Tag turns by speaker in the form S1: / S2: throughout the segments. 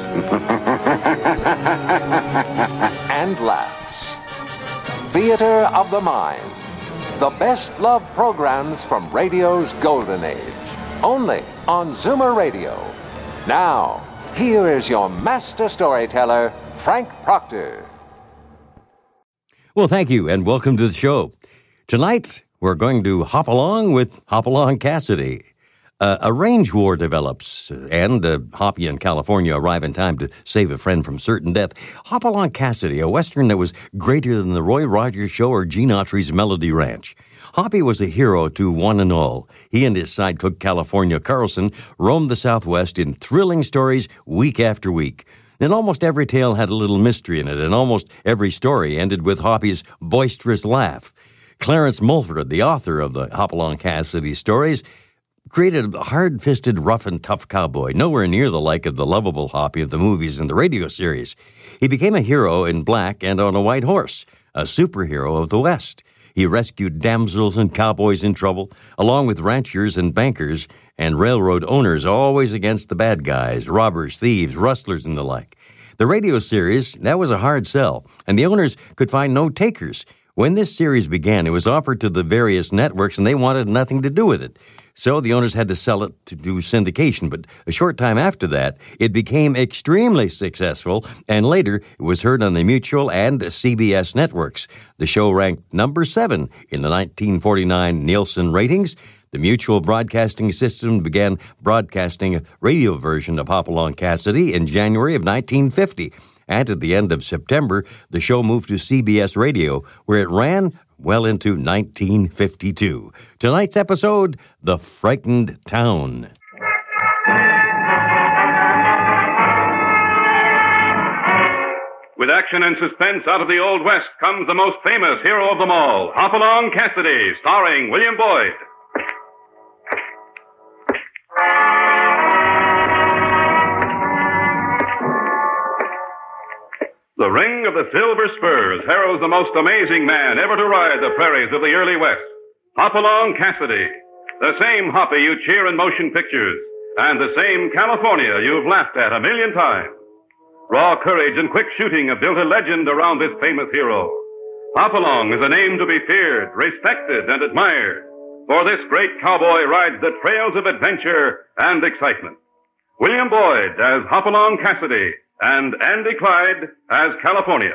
S1: and laughs. Theater of the Mind. The best love programs from radio's golden age. Only on Zoomer Radio. Now, here is your master storyteller, Frank Proctor.
S2: Well, thank you, and welcome to the show. Tonight, we're going to hop along with Hopalong Cassidy. Uh, a range war develops, and uh, Hoppy and California arrive in time to save a friend from certain death. Hopalong Cassidy, a western that was greater than the Roy Rogers Show or Gene Autry's Melody Ranch. Hoppy was a hero to one and all. He and his sidekick California Carlson roamed the Southwest in thrilling stories week after week. And almost every tale had a little mystery in it, and almost every story ended with Hoppy's boisterous laugh. Clarence Mulford, the author of the Hopalong Cassidy stories, created a hard fisted, rough and tough cowboy, nowhere near the like of the lovable Hoppy of the movies and the radio series. He became a hero in black and on a white horse, a superhero of the West. He rescued damsels and cowboys in trouble, along with ranchers and bankers and railroad owners, always against the bad guys, robbers, thieves, rustlers, and the like. The radio series, that was a hard sell, and the owners could find no takers. When this series began, it was offered to the various networks, and they wanted nothing to do with it. So the owners had to sell it to do syndication. But a short time after that, it became extremely successful, and later it was heard on the Mutual and CBS networks. The show ranked number seven in the 1949 Nielsen ratings. The Mutual Broadcasting System began broadcasting a radio version of Hopalong Cassidy in January of 1950. And at the end of September, the show moved to CBS Radio, where it ran well into 1952. Tonight's episode The Frightened Town.
S3: With action and suspense out of the Old West comes the most famous hero of them all, Hopalong Cassidy, starring William Boyd. The ring of the silver spurs heralds the most amazing man ever to ride the prairies of the early West. Hopalong Cassidy. The same Hoppy you cheer in motion pictures, and the same California you've laughed at a million times. Raw courage and quick shooting have built a legend around this famous hero. Hopalong is a name to be feared, respected, and admired, for this great cowboy rides the trails of adventure and excitement. William Boyd as Hopalong Cassidy and Andy Clyde as California.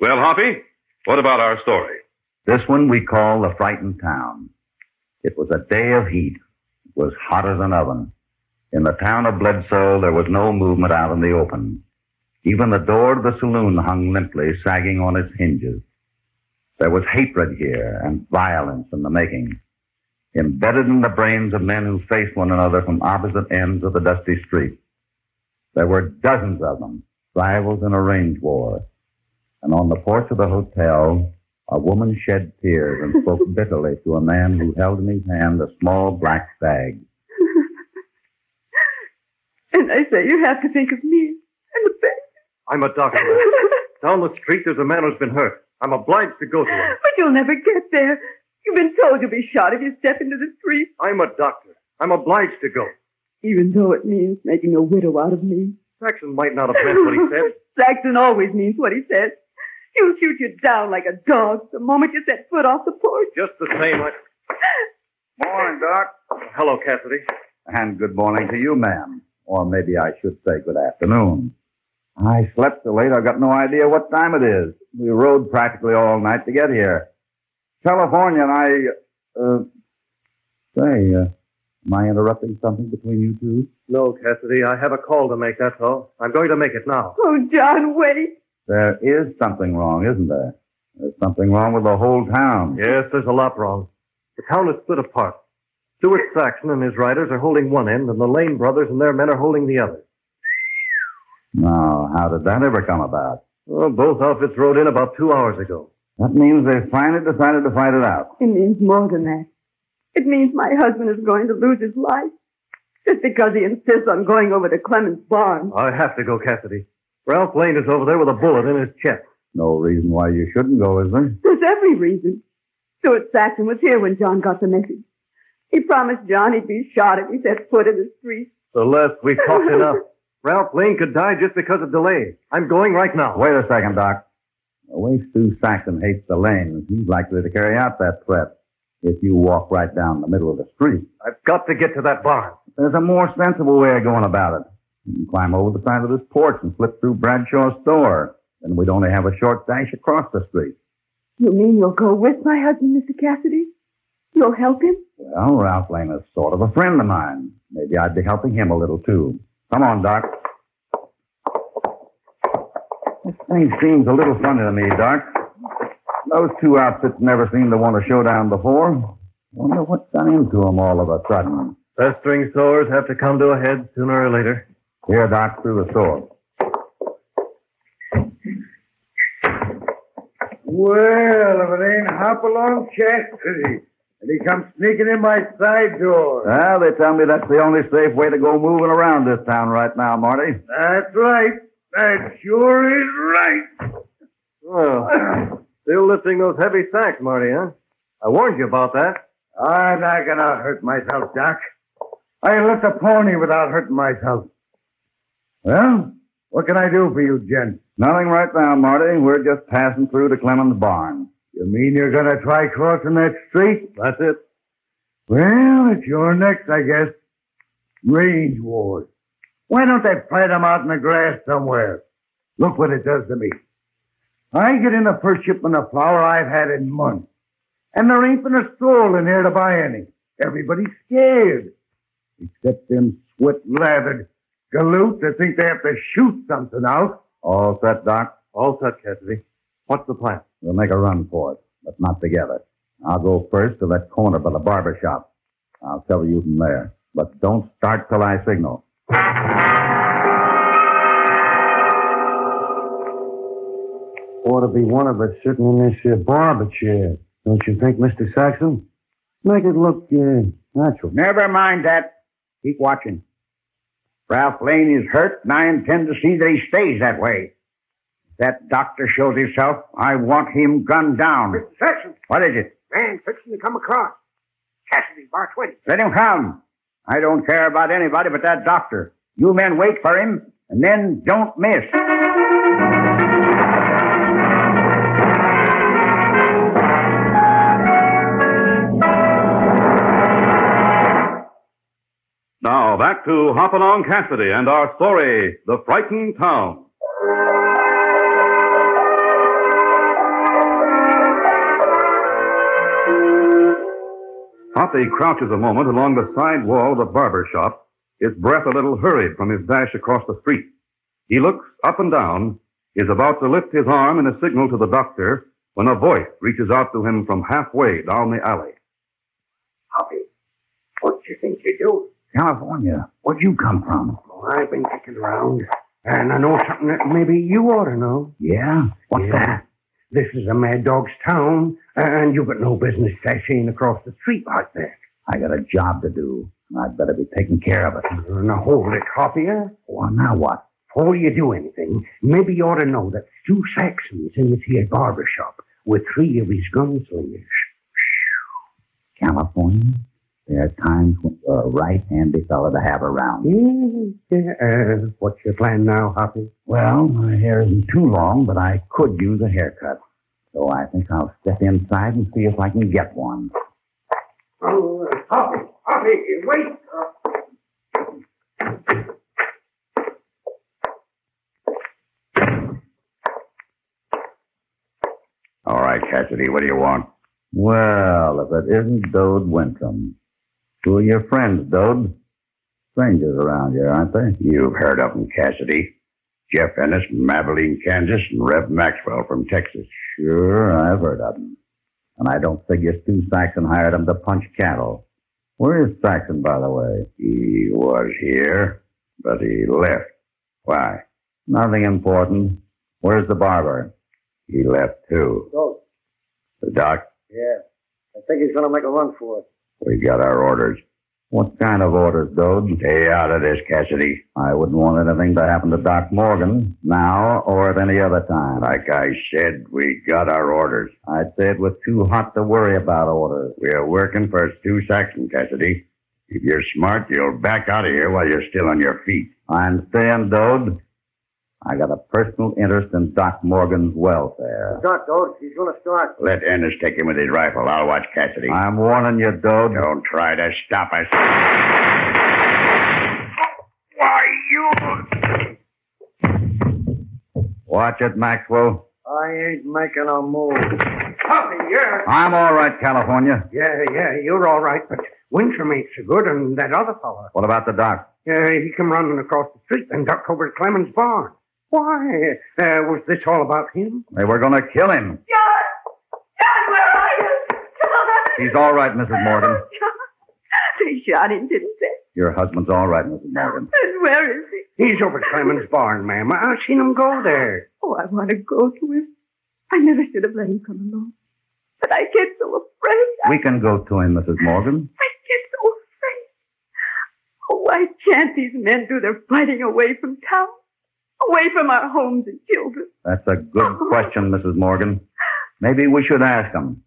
S3: Well, Hoppy, what about our story?
S4: This one we call the frightened town. It was a day of heat. It was hotter than oven. In the town of Bledsoe, there was no movement out in the open. Even the door to the saloon hung limply, sagging on its hinges. There was hatred here and violence in the making, embedded in the brains of men who faced one another from opposite ends of the dusty street. There were dozens of them, rivals in a range war. And on the porch of the hotel, a woman shed tears and spoke bitterly to a man who held in his hand a small black bag.
S5: And I say you have to think of me and the baby.
S6: I'm a doctor. Down the street, there's a man who's been hurt. I'm obliged to go to him.
S5: But you'll never get there. You've been told you'll be shot if you step into the street,
S6: I'm a doctor. I'm obliged to go.
S5: even though it means making a widow out of me.
S6: Saxon might not have meant what he said.
S5: Saxon always means what he says. He'll shoot you down like a dog the moment you set foot off the porch.
S6: Just the same, I...
S4: Morning, Doc.
S6: Hello, Cassidy.
S4: And good morning to you, ma'am. Or maybe I should say good afternoon. I slept so late I've got no idea what time it is. We rode practically all night to get here. California and I, uh, say, uh, am I interrupting something between you two?
S6: No, Cassidy, I have a call to make, that's all. I'm going to make it now.
S5: Oh, John, wait.
S4: There is something wrong, isn't there? There's something wrong with the whole town.
S6: Yes, there's a lot wrong. The town is split apart. Stuart Saxon and his riders are holding one end, and the Lane brothers and their men are holding the other.
S4: Now, how did that ever come about?
S6: Well, both outfits rode in about two hours ago.
S4: That means they finally decided to fight it out.
S5: It means more than that. It means my husband is going to lose his life. Just because he insists on going over to Clemens' barn.
S6: I have to go, Cassidy. Ralph Lane is over there with a bullet in his chest.
S4: No reason why you shouldn't go, is there?
S5: There's every reason. Stuart Saxon was here when John got the message. He promised John he'd be shot if he set foot in the street.
S6: Celeste, we've talked enough. Ralph Lane could die just because of delay. I'm going right now.
S4: Wait a second, Doc. The way Stu Saxon hates the lane, he's likely to carry out that threat if you walk right down the middle of the street.
S6: I've got to get to that barn.
S4: There's a more sensible way of going about it. You can climb over the side of this porch and slip through Bradshaw's store. Then we'd only have a short dash across the street.
S5: You mean you'll go with my husband, Mr. Cassidy? You'll help him?
S4: Well, Ralph Lane is sort of a friend of mine. Maybe I'd be helping him a little, too. Come on, Doc. This thing seems a little funny to me, Doc. Those two outfits never seemed to want a showdown before. Wonder what's done them all of a sudden.
S6: Festering sores have to come to a head sooner or later.
S4: Here, Doc, through the store.
S7: Well, if it ain't Hopalong Cassidy. And he comes sneaking in my side door.
S4: Well, they tell me that's the only safe way to go moving around this town right now, Marty.
S7: That's right. That sure is right.
S6: Well, still lifting those heavy sacks, Marty, huh? I warned you about that.
S7: I'm not gonna hurt myself, Doc. I lift a pony without hurting myself. Well, what can I do for you, Jen?
S4: Nothing right now, Marty. We're just passing through to Clemens' barn.
S7: You mean you're gonna try crossing that street?
S6: That's it.
S7: Well, it's your next, I guess. Range wars. Why don't they fight 'em out in the grass somewhere? Look what it does to me. I get in the first shipment of flour I've had in months. And there ain't been a soul in here to buy any. Everybody's scared. Except them sweat-lathered galoots that think they have to shoot something out.
S4: All set, Doc?
S6: All set, Cassidy. What's the plan?
S4: We'll make a run for it, but not together. I'll go first to that corner by the barber shop. I'll cover you from there. But don't start till I signal.
S7: Ought to be one of us sitting in this uh, barber chair. Don't you think, Mr. Saxon? Make it look uh, natural.
S8: Never mind that. Keep watching. Ralph Lane is hurt, and I intend to see that he stays that way. If that doctor shows himself, I want him gunned down.
S7: Saxon,
S8: What is it?
S7: man fixing to come across. Cassidy, bar 20.
S8: Let him come. I don't care about anybody but that doctor. You men wait for him, and then don't miss.
S3: Now back to Hopalong Cassidy and our story, The Frightened Town. Hoppy crouches a moment along the side wall of the barber shop, his breath a little hurried from his dash across the street. He looks up and down, is about to lift his arm in a signal to the doctor when a voice reaches out to him from halfway down the alley.
S7: Hoppy, what do you think you do?
S4: California. Where'd you come from?
S7: Oh, I've been kicking around, and I know something that maybe you ought to know.
S4: Yeah? What's
S7: Yeah.
S4: that?
S7: This is a mad dog's town, and you've got no business sashaying across the street like that.
S4: I got a job to do, and I'd better be taking care of it.
S7: Now hold it, Hoppy. huh?
S4: Well, now what?
S7: Before you do anything, maybe you ought to know that Stu Saxon's in this here barber shop with three of his gunslingers.
S4: California? There are times when you're a right handy fellow to have around.
S7: Yeah, yeah. Uh, what's your plan now, Hoppy?
S4: Well, my hair isn't too long, but I could use a haircut. So I think I'll step inside and see if I can get one.
S7: Oh, uh, Hoppy, Hoppy, wait.
S8: All right, Cassidy, what do you want?
S4: Well, if it isn't Dode Wintram. Who are your friends, Dode? Strangers around here, aren't they?
S8: You've heard of them, Cassidy. Jeff Ennis from Abilene, Kansas, and Rev Maxwell from Texas.
S4: Sure, I've heard of them. And I don't figure Stu Saxon hired them to punch cattle. Where is Saxon, by the way?
S8: He was here, but he left. Why?
S4: Nothing important. Where's the barber? He left too.
S6: Go.
S4: The doc?
S6: Yeah. I think he's going to make a run for it.
S4: We got our orders. What kind of orders, Dode? Stay out of this, Cassidy. I wouldn't want anything to happen to Doc Morgan, now or at any other time. Like I said, we got our orders. I'd say it was too hot to worry about orders. We're working for Stu Saxon, Cassidy. If you're smart, you'll back out of here while you're still on your feet. I'm staying, Dode. I got a personal interest in Doc Morgan's welfare.
S6: Doc, Dode, he's going to start.
S4: Let Ernest take him with his rifle. I'll watch Cassidy. I'm warning you, Dode. Don't try to stop us. Why, you... Watch it, Maxwell.
S6: I ain't making a move. Puppy, yeah.
S4: I'm all right, California.
S9: Yeah, yeah, you're all right, but Wintram ain't so good, and that other fella.
S4: What about the doc?
S9: Yeah, he come running across the street and ducked over to Clemens' barn. Why? Uh, was this all about him?
S4: They were going to kill him.
S5: John! John, where are you? John!
S4: He's all right, Mrs. Morgan.
S5: John! They shot him, didn't they?
S4: Your husband's all right, Mrs. Morgan.
S5: And where is he?
S9: He's over at Clemens' barn, ma'am. I've seen him go there.
S5: Oh, I want to go to him. I never should have let him come along. But I get so afraid. I,
S4: We can go to him, Mrs. Morgan.
S5: I get so afraid. Oh, why can't these men do their fighting away from town? Away from our homes and children?
S4: That's a good question, Mrs. Morgan. Maybe we should ask them.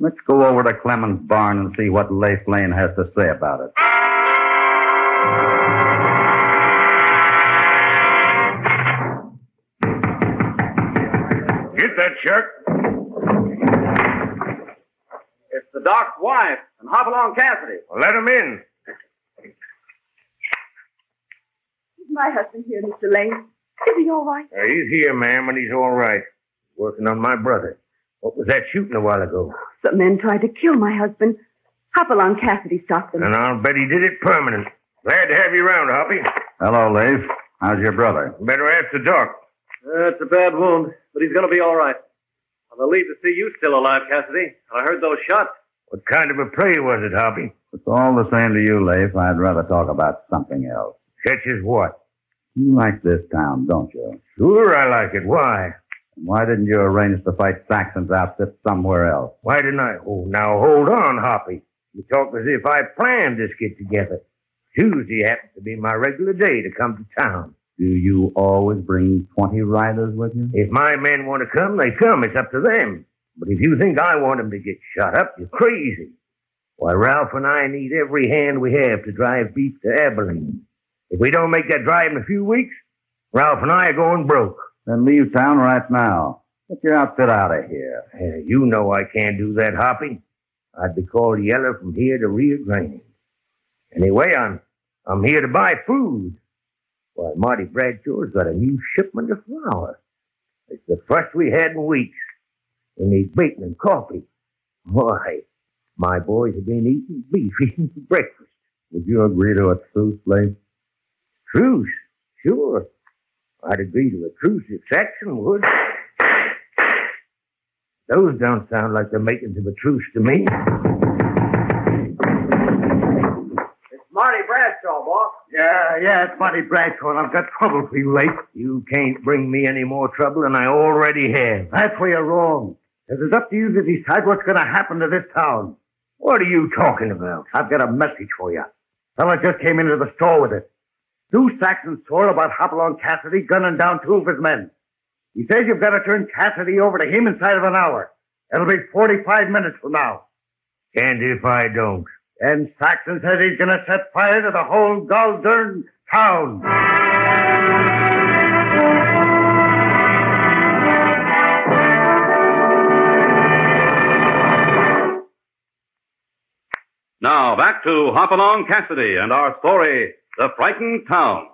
S4: Let's go over to Clemens' barn and see what Leif Lane has to say about it.
S8: Get that check.
S6: It's the doc's wife and Hopalong Cassidy.
S8: Well, let him in.
S5: Is my husband here, Mr. Lane? Is he all right?
S8: Uh, he's here, ma'am, and he's all right. Working on my brother. What was that shooting a while ago?
S5: Some men tried to kill my husband. Hopalong Cassidy stopped them.
S8: And I'll bet he did it permanent. Glad to have you around, Hoppy.
S4: Hello, Leif. How's your brother?
S8: Better ask the doc.
S6: Uh, it's a bad wound, but he's going to be all right. I'm relieved to see you still alive, Cassidy. I heard those shots.
S8: What kind of a prey was it, Hoppy?
S4: It's all the same to you, Leif. I'd rather talk about something else.
S8: Such as what?
S4: You like this town, don't you?
S8: Sure, I like it. Why?
S4: Why didn't you arrange to fight Saxon's outfit somewhere else?
S8: Why didn't I? Oh, now hold on, Hoppy. You talk as if I planned this get together. Tuesday happens to be my regular day to come to town.
S4: Do you always bring 20 riders with you?
S8: If my men want to come, they come. It's up to them. But if you think I want them to get shot up, you're crazy. Why, Ralph and I need every hand we have to drive beef to Abilene. If we don't make that drive in a few weeks, Ralph and I are going broke.
S4: Then leave town right now. Get your outfit out of here.
S8: You know I can't do that, Hoppy. I'd be called yeller from here to Rio Grande. Anyway, I'm I'm here to buy food. Why, Marty Bradshaw's got a new shipment of flour. It's the first we had in weeks. We need bacon and coffee. Why, my boys have been eating beef even for breakfast.
S4: Would you agree to a truce, Leif?
S8: Truce? Sure. I'd agree to a truce if Saxon would. Those don't sound like the makings of a truce to me.
S6: It's Marty Bradshaw, boss.
S9: Yeah, yeah, it's Marty Bradshaw, and I've got trouble for you, Leif.
S8: You can't bring me any more trouble than I already have.
S9: That's where you're wrong. It is up to you to decide what's going to happen to this town.
S8: What are you talking about?
S9: I've got a message for you. Fella just came into the store with it. Stu Saxon swore about Hopalong Cassidy gunning down two of his men. He says you've got to turn Cassidy over to him inside of an hour. It'll be 45 minutes from now.
S8: And if I don't?
S9: And Saxon says he's going to set fire to the whole goddamn town.
S3: Now, back to Hopalong Cassidy and our story, The Frightened Town.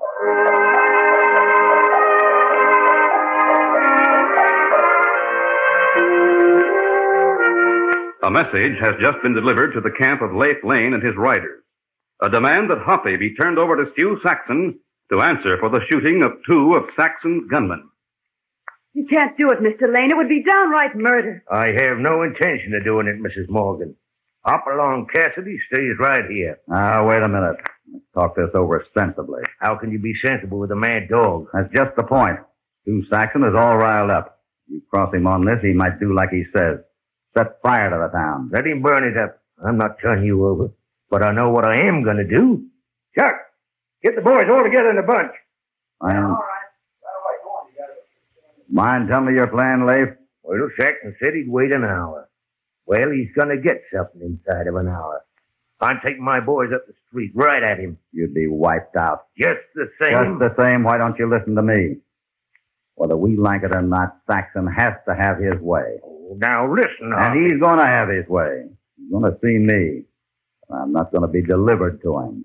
S3: A message has just been delivered to the camp of Leif Lane and his riders. A demand that Hoppy be turned over to Stu Saxon to answer for the shooting of two of Saxon's gunmen.
S5: You can't do it, Mr. Lane. It would be downright murder.
S8: I have no intention of doing it, Mrs. Morgan. Hopalong Cassidy stays right here.
S4: Now, wait a minute. Let's talk this over sensibly.
S8: How can you be sensible with a mad dog?
S4: That's just the point. Stu Saxon is all riled up. You cross him on this, he might do like he says. Set fire to the town.
S8: Let him burn it up. I'm not turning you over. But I know what I am going to do. Chuck, get the boys all together in a bunch.
S4: I'm... Mind telling me your plan, Leif?
S8: Well, Saxon said he'd wait an hour. Well, he's going to get something inside of an hour. I'm taking my boys up the street right at him.
S4: You'd be wiped out.
S8: Just the same.
S4: Just the same, why don't you listen to me? Whether we like it or not, Saxon has to have his way.
S8: Oh, now listen,
S4: And
S8: Hoppy.
S4: he's going to have his way. He's going to see me. I'm not going to be delivered to him.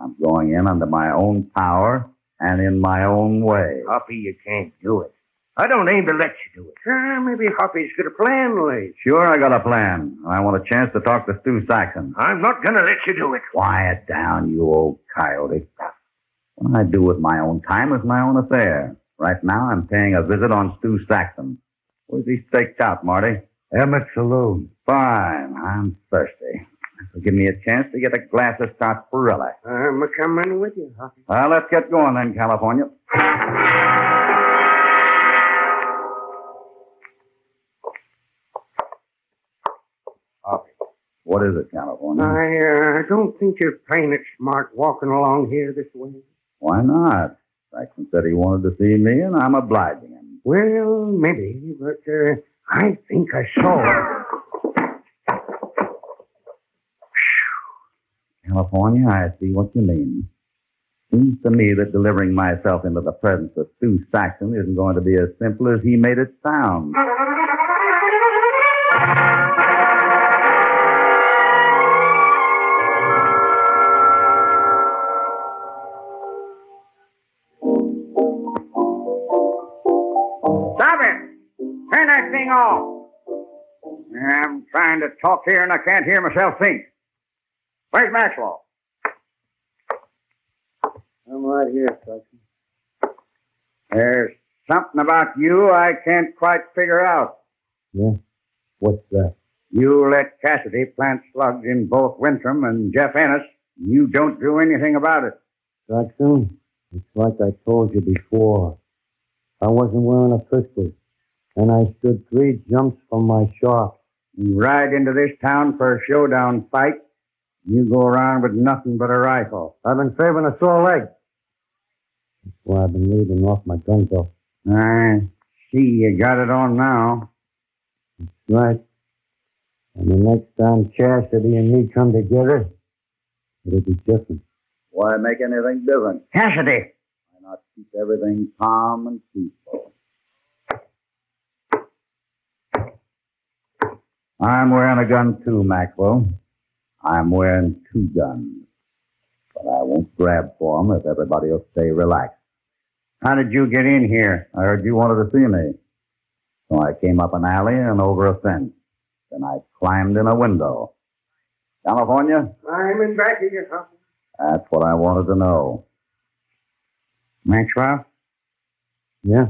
S4: I'm going in under my own power and in my own way.
S8: Hoppy, you can't do it. I don't aim to let you do it. Uh, maybe Hoppy's got a plan, Lee.
S4: Sure, I got a plan. I want a chance to talk to Stu Saxon.
S8: I'm not going to let you do it.
S4: Quiet down, you old coyote. What I do with my own time is my own affair. Right now, I'm paying a visit on Stu Saxon. Where's he staked out, Marty?
S7: Emmett Saloon.
S4: Fine. I'm thirsty. Give me a chance to get a glass of sarsaparilla.
S8: I'm coming with you, Hoppy.
S4: Well, let's get going then, California. What is it, California?
S8: I uh, don't think you're playing it smart walking along here this way.
S4: Why not? Saxon said he wanted to see me, and I'm obliging him.
S8: Well, maybe, but uh, I think I saw.
S4: California, I see what you mean. Seems to me that delivering myself into the presence of Stu Saxon isn't going to be as simple as he made it sound.
S9: Thing off. I'm trying to talk here and I can't hear myself think. Where's Maxwell?
S8: I'm right here, Saxon.
S9: There's something about you I can't quite figure out.
S8: Yeah? What's that?
S9: You let Cassidy plant slugs in both Wintram and Jeff Ennis. You don't do anything about it.
S8: Saxon, it's like I told you before. I wasn't wearing a pistol, and I stood three jumps from my shot.
S9: You ride into this town for a showdown fight. You go around with nothing but a rifle.
S8: I've been saving a sore leg. That's why I've been leaving off my gun belt.
S9: I see you got it on now.
S8: That's right. And the next time Cassidy and me come together, it'll be different.
S4: Why make anything different?
S9: Cassidy!
S4: Why not keep everything calm and peaceful? I'm wearing a gun too, Maxwell. I'm wearing two guns. But I won't grab for 'em if everybody will stay relaxed.
S9: How did you get in here?
S4: I heard you wanted to see me. So I came up an alley and over a fence. Then I climbed in a window. California?
S8: I'm in back of your house.
S4: That's what I wanted to know.
S9: Maxwell,
S8: Yeah?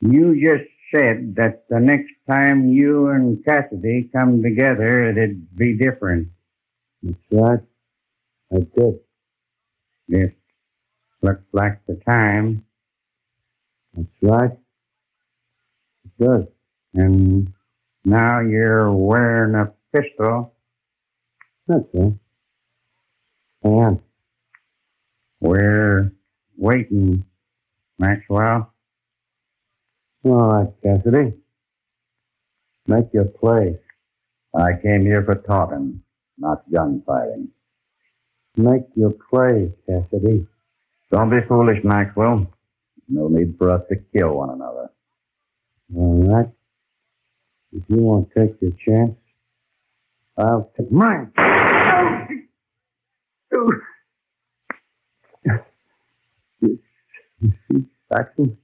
S9: you just said that the next time you and Cassidy come together, it'd be different.
S8: That's right. I did.
S9: This looks like the time.
S8: That's right. It does.
S9: And now you're wearing a pistol.
S8: That's right. I am.
S9: We're waiting, Maxwell.
S8: All right, Cassidy. Make your play.
S4: I came here for talking, not gunfighting.
S8: Make your play, Cassidy.
S4: Don't be foolish, Maxwell. No need for us to kill one another.
S8: All right. If you won't take your chance, I'll take mine. You see, Saxon?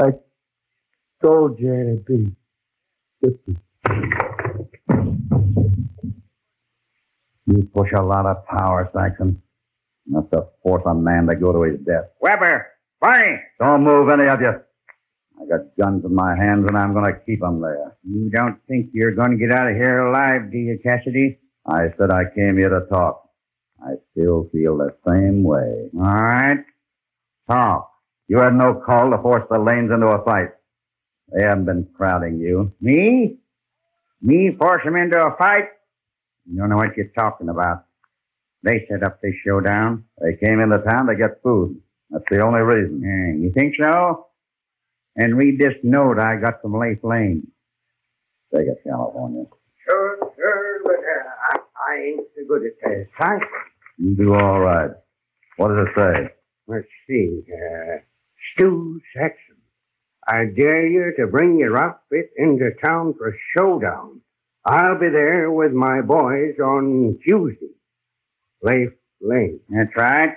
S8: I told you it'd.
S4: You push a lot of power, Saxon. Enough to force a man to go to his death.
S9: Weber! Barney!
S4: Don't move, any of you. I got guns in my hands, and I'm going to keep 'em there.
S9: You don't think you're going to get out of here alive, do you, Cassidy?
S4: I said I came here to talk. I still feel the same way.
S9: All right. Talk.
S4: You had no call to force the lanes into a fight. They haven't been crowding you.
S9: Me? Me force him into a fight? You don't know what you're talking about. They set up this showdown.
S4: They came into town to get food. That's the only reason.
S9: Yeah, you think so? And read this note I got from Leif Lane.
S4: Take it, California.
S8: Sure, sure, but uh, I, I ain't so good at this. Huh?
S4: You do all right. What does it say?
S8: Let's see. Uh, Stu Saxon. I dare you to bring your outfit into town for a showdown. I'll be there with my boys on Tuesday. Leif Lane.
S9: That's right.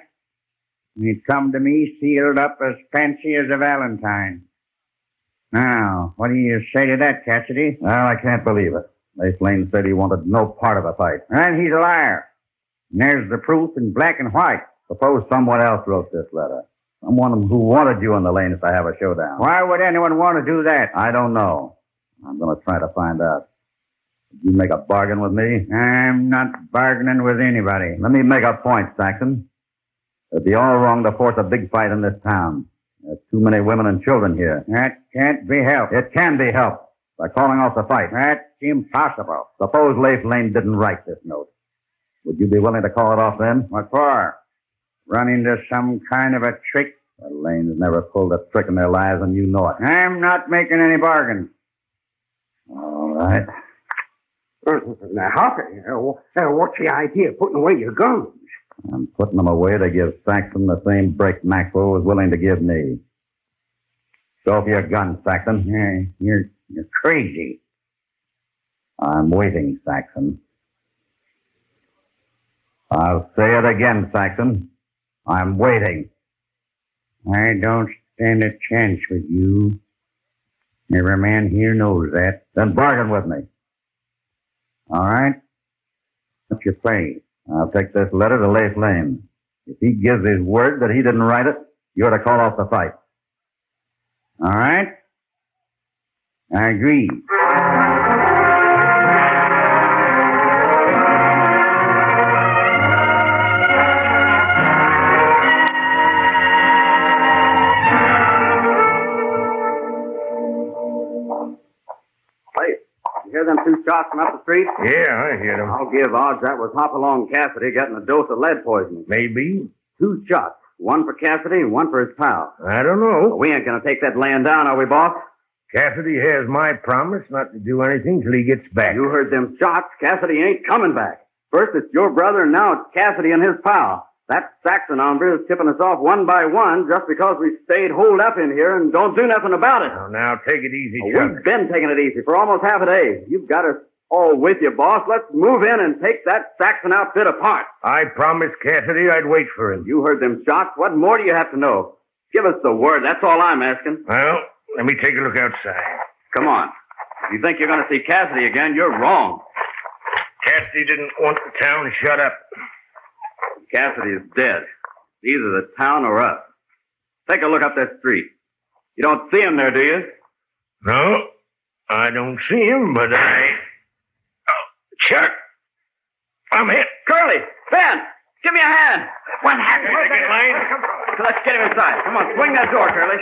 S9: He'd come to me sealed up as fancy as a valentine. Now, what do you say to that, Cassidy?
S4: Well, I can't believe it. Leif Lane said he wanted no part of the fight.
S9: And he's a liar. And there's the proof in black and white.
S4: Suppose someone else wrote this letter. Someone who wanted you in the lanes to have a showdown.
S9: Why would anyone want to do that?
S4: I don't know. I'm going to try to find out. Did you make a bargain with me?
S9: I'm not bargaining with anybody.
S4: Let me make a point, Saxon. It'd be all wrong to force a big fight in this town. There's too many women and children here.
S9: That can't be helped.
S4: It can be helped by calling off the fight.
S9: That's impossible.
S4: Suppose Leif Lane didn't write this note. Would you be willing to call it off then?
S9: What for? Run into some kind of a trick?
S4: The Lanes never pulled a trick in their lives, and you know it.
S9: I'm not making any bargains.
S4: All right.
S8: Now, Hoppy, uh, what's the idea of putting away your guns?
S4: I'm putting them away to give Saxon the same break Maxwell was willing to give me. Show off your gun, Saxon.
S9: Yeah, you're, you're crazy.
S4: I'm waiting, Saxon. I'll say it again, Saxon. I'm waiting.
S9: I don't stand a chance with you. Every man here knows that.
S4: Then bargain with me.
S9: All right? What's your play?
S4: I'll take this letter to Leif Lane. If he gives his word that he didn't write it, you're to call off the fight.
S9: All right? I agree.
S6: Shots from up the street?
S8: Yeah, I hear them.
S6: I'll give odds that was Hopalong Cassidy getting a dose of lead poisoning.
S8: Maybe.
S6: Two shots. One for Cassidy and one for his pal.
S8: I don't know.
S6: We ain't gonna take that land down, are we, boss?
S8: Cassidy has my promise not to do anything till he gets back.
S6: You heard them shots. Cassidy ain't coming back. First it's your brother, and now it's Cassidy and his pal. That Saxon hombre is tipping us off one by one just because we stayed holed up in here and don't do nothing about it.
S8: Now, now, take it easy,
S6: Oh. We've been taking it easy for almost half a day. You've got us all with you, boss. Let's move in and take that Saxon outfit apart.
S8: I promised Cassidy I'd wait for him.
S6: You heard them shots. What more do you have to know? Give us the word. That's all I'm asking.
S8: Well, let me take a look outside.
S6: Come on. If you think you're going to see Cassidy again, you're wrong.
S8: Cassidy didn't want the town shut up.
S6: Cassidy is dead. Either the town or us. Take a look up that street. You don't see him there, do you?
S8: No, I don't see him, but I. Oh, Chuck! I'm hit.
S6: Curly! Ben! Give me a hand!
S8: What happened?
S6: Where's that? Let's get him inside. Come on, swing that door, Curly.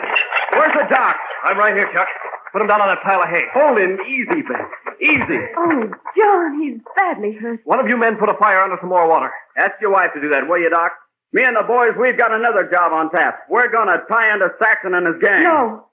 S6: Where's the doc?
S10: I'm right here, Chuck. Put him down on that pile of hay.
S6: Hold him easy, Ben. Easy.
S5: Oh, John, he's badly hurt.
S10: One of you men put a fire under some more water.
S6: Ask your wife to do that, will you, Doc? Me and the boys, we've got another job on tap. We're gonna tie into Saxon and his gang.
S5: No.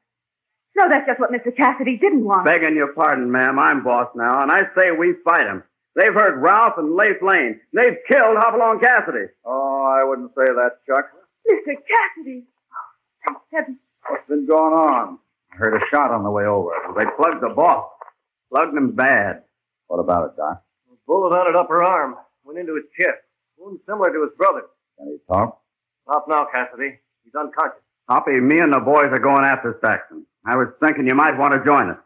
S5: No, that's just what Mr. Cassidy didn't want.
S6: Begging your pardon, ma'am. I'm boss now, and I say we fight him. They've hurt Ralph and Leif Lane. They've killed Hopalong Cassidy.
S4: Oh, I wouldn't say that, Chuck.
S5: Mr. Cassidy. Oh, thank heaven.
S4: What's been going on? I heard a shot on the way over.
S6: They plugged the boss. Plugged him bad.
S4: What about it, Doc?
S10: Bullet on his upper arm. Went into his chest. Wound similar to his brother.
S4: Can he talk?
S10: Not now, Cassidy. He's unconscious.
S6: Hoppy, me and the boys are going after Saxon. I was thinking you might want to join us.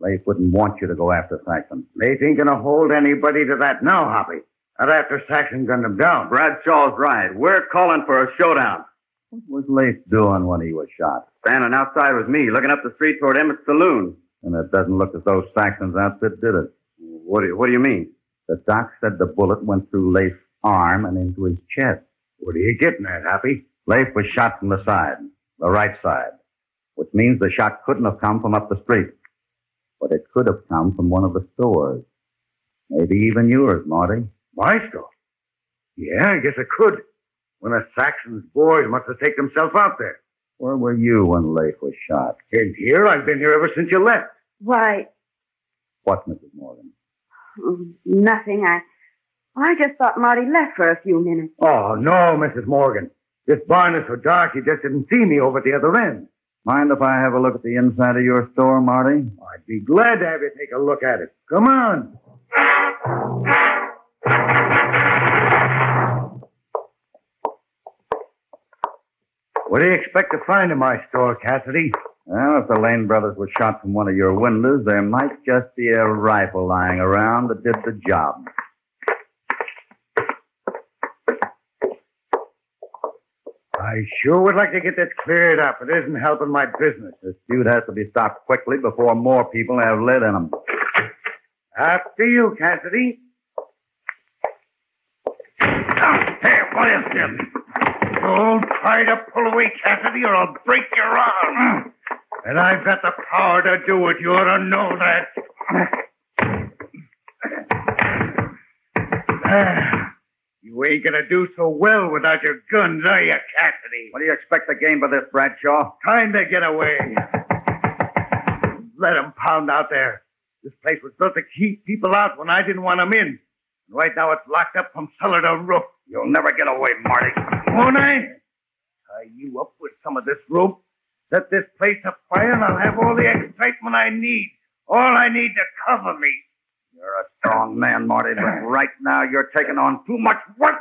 S4: Leif wouldn't want you to go after Saxon.
S9: They ain't gonna hold anybody to that now, Hoppy. Not after Saxon gunned him down.
S6: Bradshaw's right. We're calling for a showdown.
S4: What was Leif doing when he was shot?
S6: Standing outside with me, looking up the street toward Emmett's saloon.
S4: And it doesn't look as though Saxon's outfit did it.
S6: What do you, what do you mean?
S4: The doc said the bullet went through Leif's arm and into his chest.
S7: What are you getting at, Hoppy?
S4: Leif was shot from the side, the right side, which means the shot couldn't have come from up the street. But it could have come from one of the stores. Maybe even yours, Marty.
S7: My store? Yeah, I guess it could. One of Saxon's boys must have taken himself out there.
S4: Where were you when Leif was shot?
S7: In here? I've been here ever since you left.
S5: Why,
S4: What, Mrs. Morgan?
S5: mm, nothing. I, I just thought Marty left for a few minutes.
S7: Oh, no, Mrs. Morgan. This barn is so dark you just didn't see me over at the other end.
S4: Mind if I have a look at the inside of your store, Marty?
S7: I'd be glad to have you take a look at it. Come on. What do you expect to find in my store, Cassidy?
S4: Well, if the Lane brothers were shot from one of your windows, there might just be a rifle lying around that did the job.
S7: I sure would like to get that cleared up. It isn't helping my business.
S4: This feud has to be stopped quickly before more people have lead in them.
S7: After you, Cassidy. Ah, hey, what is this? Don't try to pull away, Cassidy, or I'll break your arm. And I've got the power to do it. You ought to know that. Ah, you ain't gonna do so well without your guns, are you, Cassidy?
S4: What do you expect to gain by this, Bradshaw?
S7: Time to get away. Let 'em pound out there. This place was built to keep people out when I didn't want 'em in. And Right now it's locked up from cellar to roof.
S4: You'll never get away, Marty.
S7: Won't I? Tie you up with some of this rope, set this place afire, and I'll have all the excitement I need. All I need to cover me.
S4: You're a strong man, Marty, but right now you're taking on too much work.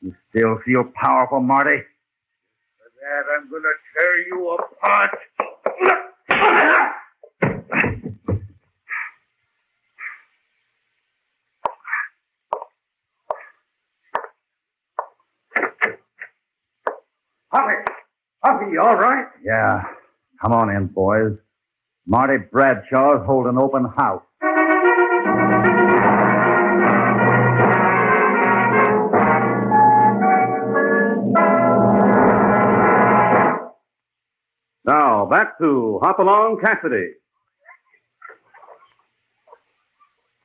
S4: You still feel powerful, Marty?
S7: For that, I'm going to tear you apart. Hoppy! Hoppy, you all right?
S4: Yeah. Come on in, boys. Marty Bradshaw's holding open house.
S6: Now, back to Hopalong Cassidy.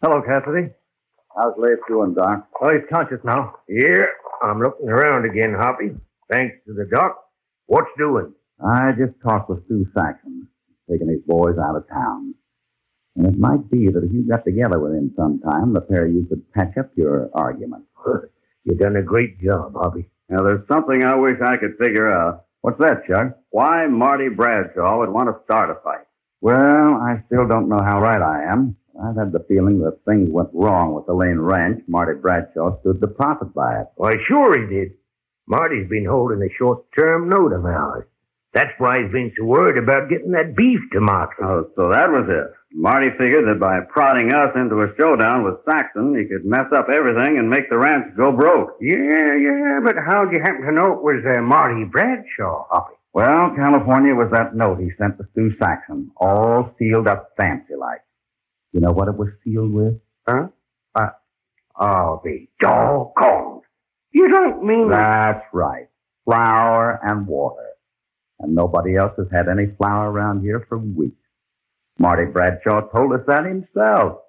S7: Hello, Cassidy.
S4: How's Leif doing, Doc?
S7: Oh, he's conscious now.
S8: Here, I'm looking around again, Hoppy. Thanks to the doc. What's doing?
S4: I just talked with Stu Saxon, taking his boys out of town. And it might be that if you got together with him sometime, the pair of you could patch up your argument.
S8: You've done a great job, Hoppy.
S11: Now, there's something I wish I could figure out.
S4: What's that, Chuck?
S11: Why Marty Bradshaw would want to start a fight.
S4: Well, I still don't know how right I am. I've had the feeling that if things went wrong with the Lane Ranch. Marty Bradshaw stood to profit by it.
S8: Why, sure he did. Marty's been holding a short-term note of ours. That's why he's been so worried about getting that beef to Moxley.
S11: Oh, so that was it. Marty figured that by prodding us into a showdown with Saxon, he could mess up everything and make the ranch go broke.
S8: Yeah, yeah, but how'd you happen to know it was uh, Marty Bradshaw, Hoppy?
S4: Well, California was that note he sent to Stu Saxon, all sealed up fancy like. You know what it was sealed with?
S8: Huh? Uh, I'll be doggone. You don't mean...
S4: That's right. Flour and water. And nobody else has had any flour around here for weeks. Marty Bradshaw told us that himself.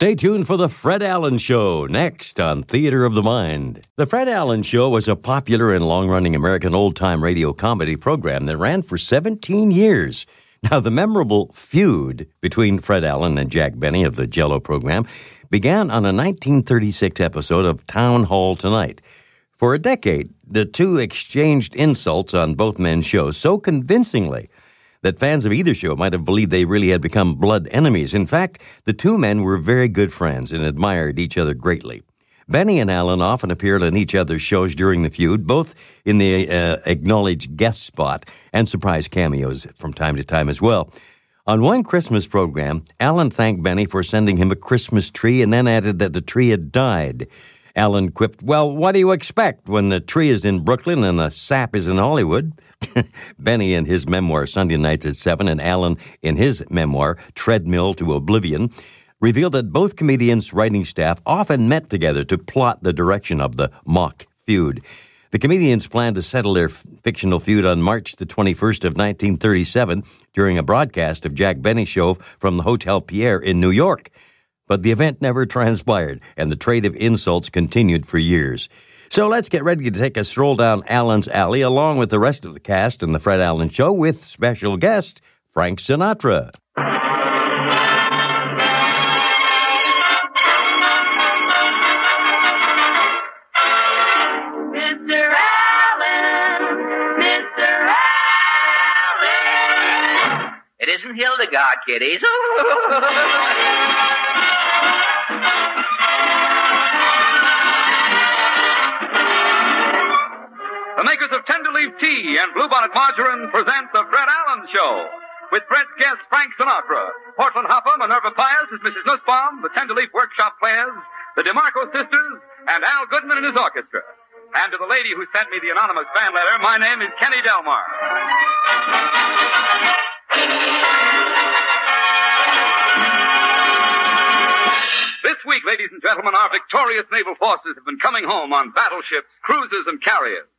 S2: Stay tuned for The Fred Allen Show next on Theater of the Mind. The Fred Allen Show was a popular and long running American old time radio comedy program that ran for 17 years. Now, the memorable feud between Fred Allen and Jack Benny of the Jell-O program began on a 1936 episode of Town Hall Tonight. For a decade, the two exchanged insults on both men's shows so convincingly that fans of either show might have believed they really had become blood enemies. In fact, the two men were very good friends and admired each other greatly. Benny and Allen often appeared on each other's shows during the feud, both in the uh, acknowledged guest spot and surprise cameos from time to time as well. On one Christmas program, Allen thanked Benny for sending him a Christmas tree and then added that the tree had died. Allen quipped, Well, what do you expect when the tree is in Brooklyn and the sap is in Hollywood? Benny in his memoir Sunday Nights at 7 and Allen in his memoir Treadmill to Oblivion reveal that both comedians' writing staff often met together to plot the direction of the mock feud. The comedians planned to settle their f- fictional feud on March the 21st of 1937 during a broadcast of Jack Benny's show from the Hotel Pierre in New York. But the event never transpired, and the trade of insults continued for years. So let's get ready to take a stroll down Allen's Alley along with the rest of the cast in the Fred Allen Show with special guest Frank Sinatra.
S12: Mr. Allen, Mr. Allen. It isn't Hildegard, kiddies.
S3: The makers of Tender Leaf Tea and Bluebonnet Margarine present The Fred Allen Show. With Fred's guest, Frank Sinatra. Portland Hoffa, Minerva Pious as Mrs. Nussbaum, the Tender Leaf Workshop Players, the DeMarco Sisters, and Al Goodman and his orchestra. And to the lady who sent me the anonymous fan letter, my name is Kenny Delmar. This week, ladies and gentlemen, our victorious naval forces have been coming home on battleships, cruisers, and carriers.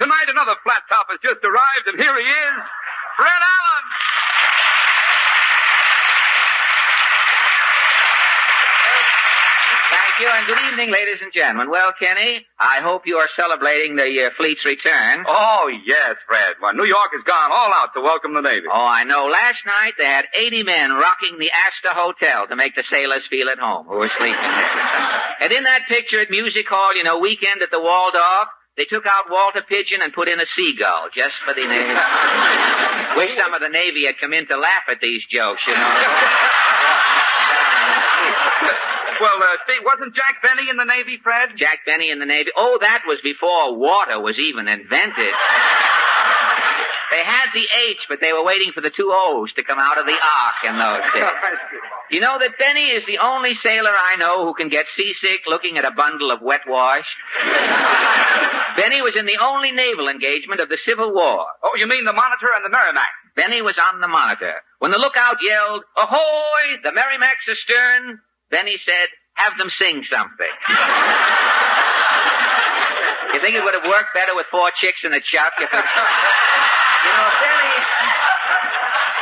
S3: Tonight, another flat top has just arrived, and here he is, Fred Allen.
S12: Thank you, and good evening, ladies and gentlemen. Well, Kenny, I hope you are celebrating the uh, fleet's return.
S3: Oh, yes, Fred. Well, New York has gone all out to welcome the Navy.
S12: Oh, I know. Last night they had 80 men rocking the Astor Hotel to make the sailors feel at home who were sleeping and in that picture at Music Hall, you know, weekend at the Waldorf, they took out Walter Pidgeon and put in a seagull just for the Navy. Wish some of the Navy had come in to laugh at these jokes, you know.
S3: Well, uh, Steve, wasn't Jack Benny in the Navy, Fred?
S12: Jack Benny in the Navy. Oh, that was before water was even invented. They had the H, but they were waiting for the two O's to come out of the ark in those days. You know that Benny is the only sailor I know who can get seasick looking at a bundle of wet wash? Benny was in the only naval engagement of the Civil War.
S3: Oh, you mean the Monitor and the Merrimack?
S12: Benny was on the monitor. When the lookout yelled, Ahoy! The Merrimack's astern, Benny said, have them sing something. you think it would have worked better with four chicks in a chuck. You know, if Benny...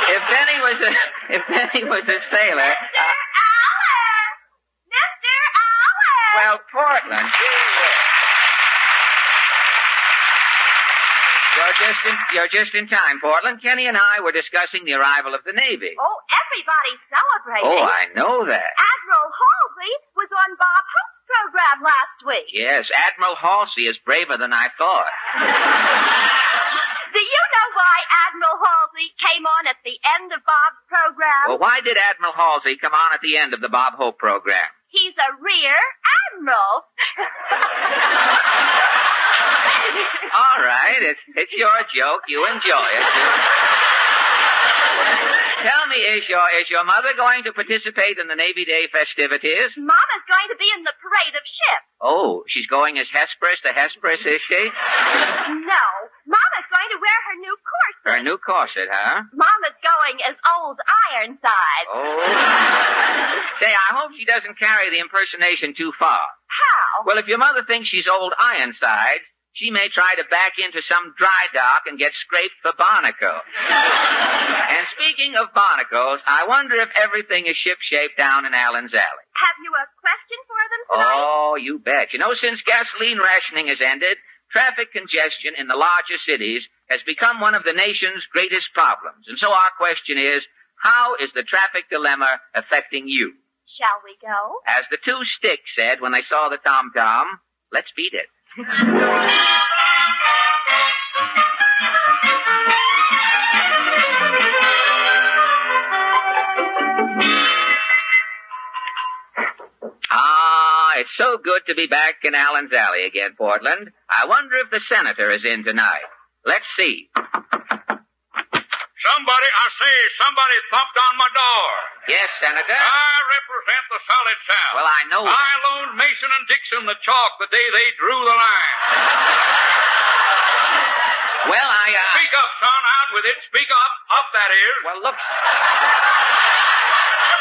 S12: If Benny was a... If Benny was a sailor... Mr. Uh,
S13: Mr. Allen!
S12: well, Portland. You're just in, you're just in time, Portland. Kenny and I were discussing the arrival of the Navy.
S13: Oh, everybody's celebrating.
S12: Oh, I know that.
S13: Admiral Halsey was on Bob Hope's program last week.
S12: Yes, Admiral Halsey is braver than I thought.
S13: Do you know why Admiral Halsey came on at the end of Bob's program?
S12: Well, why did Admiral Halsey come on at the end of the Bob Hope program?
S13: He's a rear admiral.
S12: All right, it's it's your joke. You enjoy it. Tell me, is your is your mother going to participate in the Navy Day festivities?
S13: Mama's going to be in the parade of ships.
S12: Oh, she's going as Hesperus the Hesperus, is she?
S13: No, Mama's going to wear her new corset.
S12: Her new corset, huh?
S13: Mama's going as old Ironside.
S12: Oh. Say, I hope she doesn't carry the impersonation too far.
S13: How?
S12: Well, if your mother thinks she's old Ironside, she may try to back into some dry dock and get scraped for barnacle. and speaking of barnacles, I wonder if everything is shipshape down in Allen's Alley.
S13: Have you a question for them tonight?
S12: Oh, you bet. You know, since gasoline rationing has ended, traffic congestion in the larger cities has become one of the nation's greatest problems. And so our question is, how is the traffic dilemma affecting you?
S13: Shall we go?
S12: As the two sticks said when they saw the tom-tom, let's beat it. Ah, it's so good to be back in Allen's Alley again, Portland. I wonder if the senator is in tonight. Let's see.
S14: Somebody I say, somebody thumped on my door.
S12: Yes, Senator.
S14: I represent the solid South.
S12: Well, I know
S14: I loaned Mason and Dixon the chalk the day they drew the line.
S12: Well, I, uh...
S14: Speak up, son. Out with it. Speak up. Up, that is.
S12: Well, look...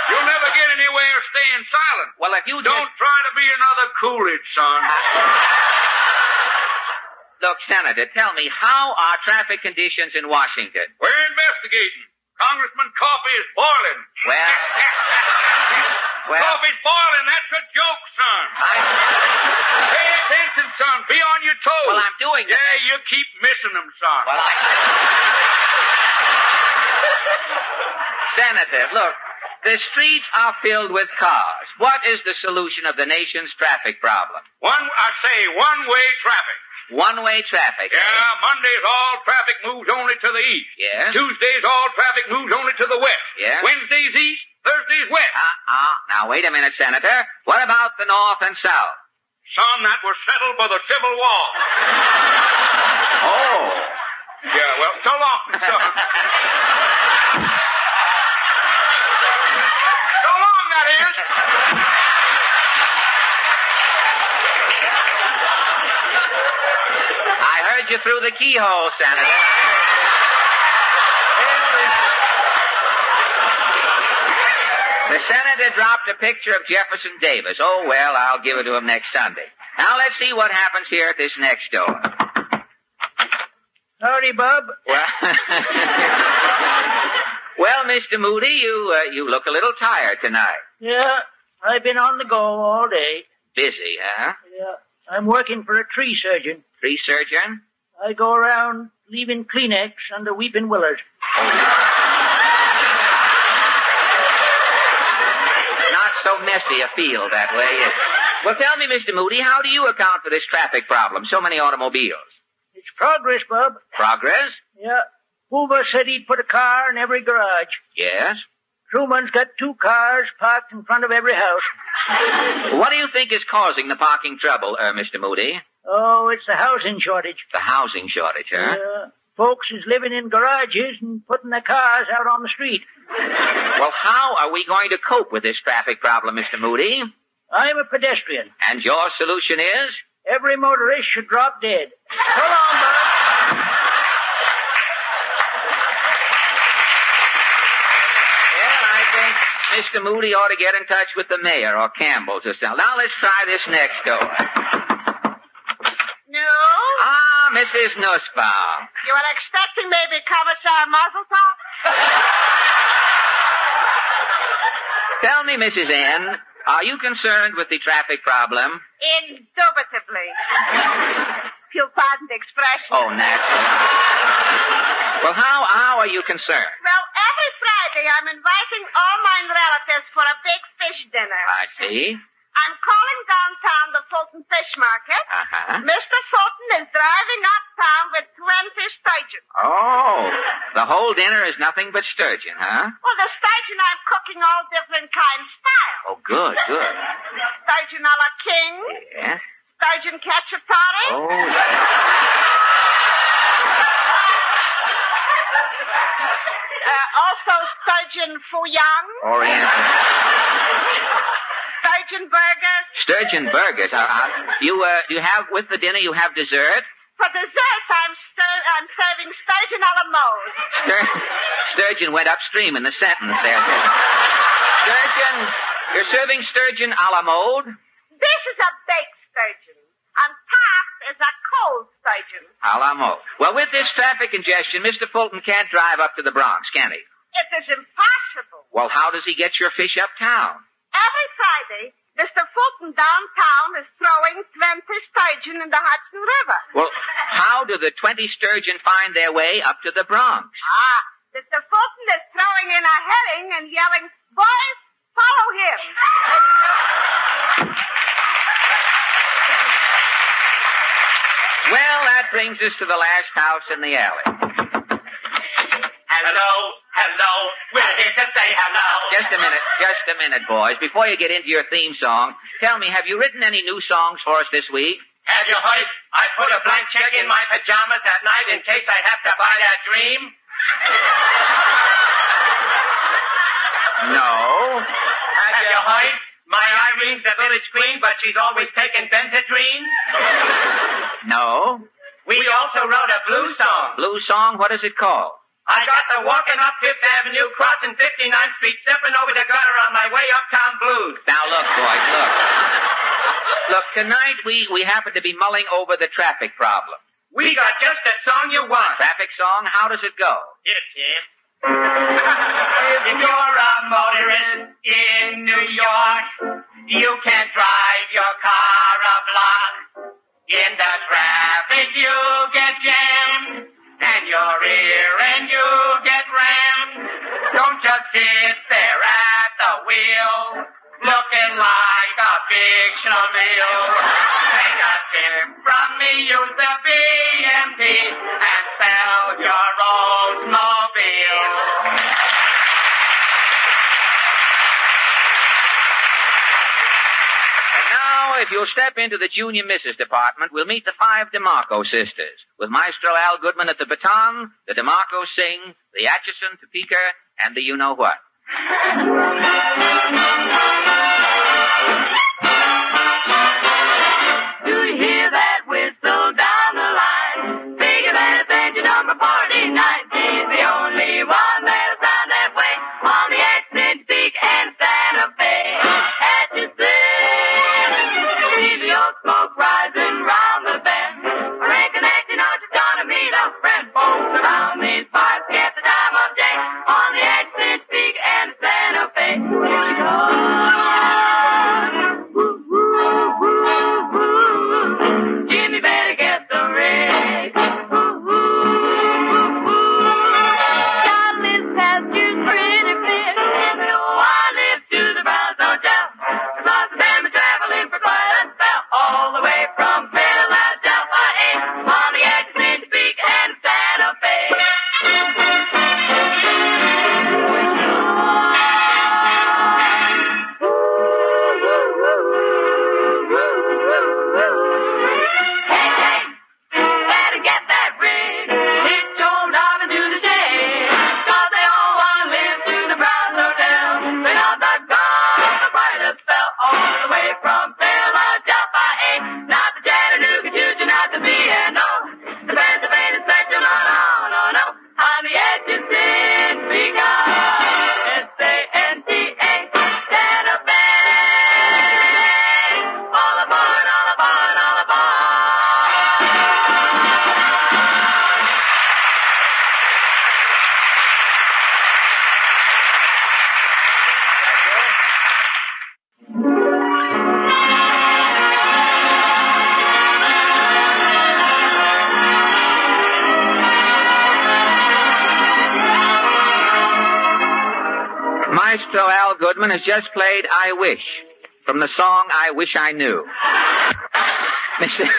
S14: You'll never get anywhere staying silent.
S12: Well, if you
S14: Don't try to be another Coolidge, son.
S12: Look, Senator, tell me, how are traffic conditions in Washington?
S14: We're investigating. Congressman Coffee is boiling.
S12: Well... well...
S14: Coffee's boiling. That's a joke, son. I... Pay attention, son. Be on your toes.
S12: Well, I'm doing it.
S14: Yeah, you keep missing them, son.
S12: Well, I... Senator, look, the streets are filled with cars. What is the solution of the nation's traffic problem?
S14: One, I say, one-way traffic.
S12: One-way traffic. eh?
S14: Yeah, Mondays all traffic moves only to the east.
S12: Yes.
S14: Tuesdays all traffic moves only to the west.
S12: Yes.
S14: Wednesdays east, Thursdays west.
S12: Uh-uh. Now, wait a minute, Senator. What about the north and south?
S14: Son, that was settled by the Civil War.
S12: Oh.
S14: Yeah, well, so long, son. so long, that is.
S12: I heard you through the keyhole, Senator. The senator dropped a picture of Jefferson Davis. Oh, well, I'll give it to him next Sunday. Now let's see what happens here at this next door.
S15: Howdy, Bob.
S12: Well, well, Mr. Moody, you uh, you look a little tired tonight.
S15: Yeah, I've been on the go all day.
S12: Busy, huh?
S15: Yeah, I'm working for a tree surgeon.
S12: Tree surgeon?
S15: I go around leaving Kleenex under weeping willows.
S12: Not so messy a field that way, is it? Well, tell me, Mr. Moody, how do you account for this traffic problem? So many automobiles.
S15: It's progress, Bob.
S12: Progress?
S15: Yeah. Hoover said he'd put a car in every garage.
S12: Yes.
S15: Truman's got two cars parked in front of every house.
S12: What do you think is causing the parking trouble, uh, Mr. Moody?
S15: Oh, it's the housing shortage.
S12: The housing shortage, huh?
S15: Yeah. Folks is living in garages and putting their cars out on the street.
S12: Well, how are we going to cope with this traffic problem, Mr. Moody?
S15: I'm a pedestrian.
S12: And your solution is?
S15: Every motorist should drop dead. So long, Bob.
S12: Well, I think Mr. Moody ought to get in touch with the mayor or Campbell's or something. Now let's try this next door.
S13: No?
S12: Ah, Mrs. Nussbaum.
S13: You were expecting maybe Commissar Muzzletop?
S12: Tell me, Mrs. N, are you concerned with the traffic problem?
S13: Indubitably. If you'll pardon the expression.
S12: Oh, naturally. Well, how how are you concerned?
S13: Well, every Friday I'm inviting all my relatives for a big fish dinner.
S12: I see.
S13: I'm calling downtown the Fulton Fish Market.
S12: Uh-huh.
S13: Mr. Fulton is driving uptown with 20 sturgeon.
S12: Oh, the whole dinner is nothing but sturgeon, huh?
S13: Well, the sturgeon I'm cooking all different kinds style.
S12: Oh, good, good.
S13: Sturgeon a la king,
S12: Yes.
S13: sturgeon cacciatore.
S12: Oh,
S13: Uh, also sturgeon fuyang,
S12: Oriental.
S13: sturgeon burgers.
S12: Sturgeon burgers. Uh, uh, you uh, you have with the dinner you have dessert.
S13: For dessert, I'm, stir- I'm serving sturgeon a la mode.
S12: Stur- sturgeon went upstream in the sentence there. Sturgeon, you're serving sturgeon a la mode.
S13: This is a baked sturgeon. On top is a cold sturgeon.
S12: A la mode. Well, with this traffic congestion, Mr. Fulton can't drive up to the Bronx, can he?
S13: It is impossible.
S12: Well, how does he get your fish uptown?
S13: Every Friday, Mr. Fulton downtown is throwing 20 sturgeon in the Hudson River.
S12: Well, how do the 20 sturgeon find their way up to the Bronx?
S13: Ah, Mr. Fulton is throwing in a herring and yelling, Boys, follow him.
S12: Well, that brings us to the last house in the alley.
S16: Hello, hello. Where is to say hello?
S12: Just a minute, just a minute, boys. Before you get into your theme song, tell me, have you written any new songs for us this week?
S16: Have you heard? I put a blank check in my pajamas at night in case I have to buy that dream. No. Have, have you heard? My Irene's the village queen, but she's always taking Benadryl.
S12: No.
S16: We also wrote a blue song.
S12: Blue song? What is it called?
S16: I got the walking up Fifth Avenue, crossing 59th Street, stepping over the gutter on my way uptown blues.
S12: Now look, boys, look. Look, tonight we, we happen to be mulling over the traffic problem.
S16: We got just the song you want.
S12: Traffic song, how does it go?
S16: Here, Tim. if you're a motorist in New York, you can't drive your car a block. In the traffic you get jammed, and your ear and you get rammed. Don't just sit there at the wheel, looking like a big schlemiel. Take a tip from me, use the BMT, and sell your Oldsmobile.
S12: If you'll step into the junior misses department, we'll meet the five DeMarco sisters. With Maestro Al Goodman at the baton, the DeMarco sing the Atchison, Topeka, and the you
S16: Fe. Here we go.
S12: Goodman has just played I Wish from the song I Wish I Knew. Mr.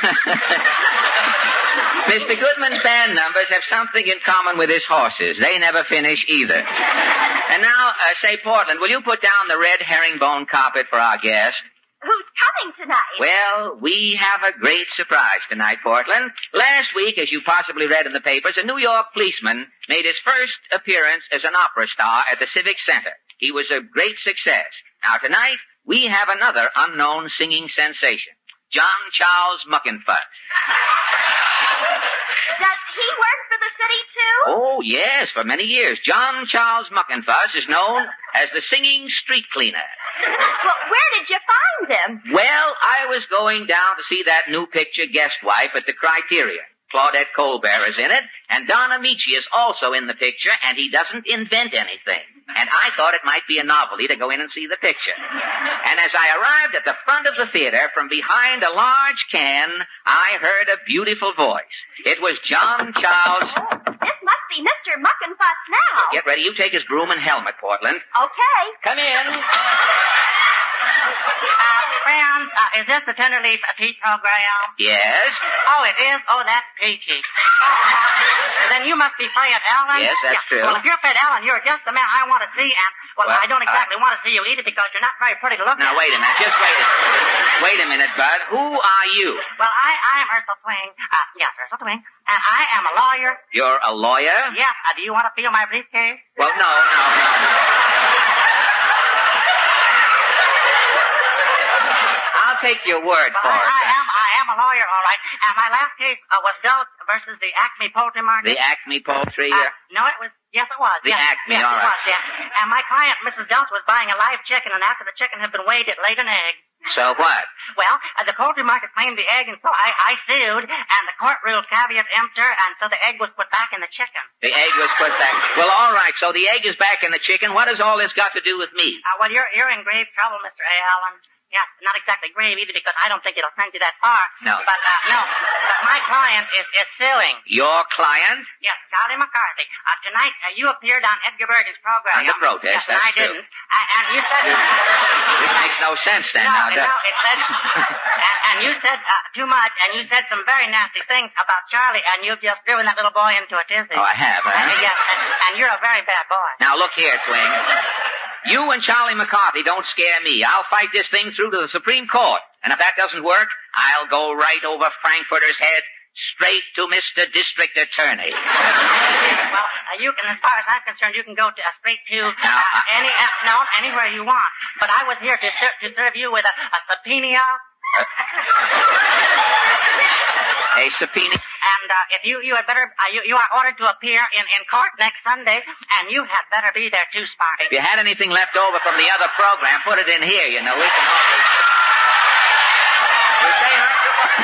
S12: Mr. Goodman's band numbers have something in common with his horses. They never finish either. And now, uh, say, Portland, will you put down the red herringbone carpet for our guest?
S17: Who's coming tonight?
S12: Well, we have a great surprise tonight, Portland. Last week, as you possibly read in the papers, a New York policeman made his first appearance as an opera star at the Civic Center. He was a great success. Now, tonight, we have another unknown singing sensation. John Charles Muckenfuss.
S17: Does he work for the city too?
S12: Oh, yes, for many years. John Charles Muckenfuss is known as the singing street cleaner.
S17: well, where did you find him?
S12: Well, I was going down to see that new picture, Guest Wife, at the Criterion. Claudette Colbert is in it, and Don Ameche is also in the picture, and he doesn't invent anything. And I thought it might be a novelty to go in and see the picture. And as I arrived at the front of the theater, from behind a large can, I heard a beautiful voice. It was John Charles.
S17: Oh, this must be Mr. Muckenfuss now.
S12: Get ready. You take his broom and helmet, Portland.
S17: Okay.
S12: Come in.
S18: Uh, friends, uh, is this the Tenderleaf Tea program?
S12: Yes.
S18: Oh, it is? Oh, that's peachy. Oh, then you must be Fred Allen?
S12: Yes, that's
S18: Yeah.
S12: true.
S18: Well, if you're Fred Allen, you're just the man I want to see, and, well,
S12: Well,
S18: I don't exactly want to see you either because you're not very pretty to look
S12: Now,
S18: at.
S12: wait a minute. Just wait a Wait a minute, Bud. Who are you?
S18: Well, I, I am Ursula Twing. Uh, yes, Ursula Twing. And I am a lawyer.
S12: You're a lawyer?
S18: Yes, uh, do you want to feel my briefcase?
S12: Well, no, no, no. I'll take your word for
S18: I,
S12: it.
S18: I am. I am a lawyer, all right. And my last case uh, was Dote versus the Acme Poultry Market.
S12: The Acme Poultry.
S18: Uh, no, it was. Yes, it was.
S12: The
S18: yes,
S12: Acme,
S18: yes,
S12: all
S18: it was. Yeah. And my client, Mrs. Delt, was buying a live chicken, and after the chicken had been weighed, it laid an egg.
S12: so what?
S18: Well, uh, the poultry market claimed the egg, and so I, I sued, and the court ruled caveat emptor, and so the egg was put back in the chicken.
S12: The egg was put back. Well, all right. So the egg is back in the chicken. What has all this got to do with me?
S18: Uh, well, you're you're in grave trouble, Mr. A. Allen. Yes, not exactly grave either, because I don't think it'll send you that far.
S12: No.
S18: But uh, no, but my client is is suing.
S12: Your client?
S18: Yes, Charlie McCarthy. Uh, tonight, uh, you appeared on Edgar Bergen's program.
S12: The protest,
S18: Yes, and I
S12: true.
S18: didn't. And, and you said...
S12: This makes no sense then.
S18: no,
S12: now,
S18: no, it said... and, and you said uh, too much, and you said some very nasty things about Charlie, and you've just driven that little boy into a tizzy.
S12: Oh, I have, huh?
S18: Uh, yes, and, and you're a very bad boy.
S12: Now look here, Twing. You and Charlie McCarthy don't scare me. I'll fight this thing through to the Supreme Court. And if that doesn't work, I'll go right over Frankfurter's head straight to Mr. District Attorney.
S18: well, uh, you can, as far as I'm concerned, you can go to, uh, straight to
S12: Now,
S18: uh, any, uh, no, anywhere you want. But I was here to, ser- to serve you with a, a subpoena.
S12: A subpoena.
S18: And uh, if you you had better uh, you you are ordered to appear in in court next Sunday, and you had better be there too, Smarty.
S12: If you had anything left over from the other program, put it in here, you know. We can always... You say I'm supposed...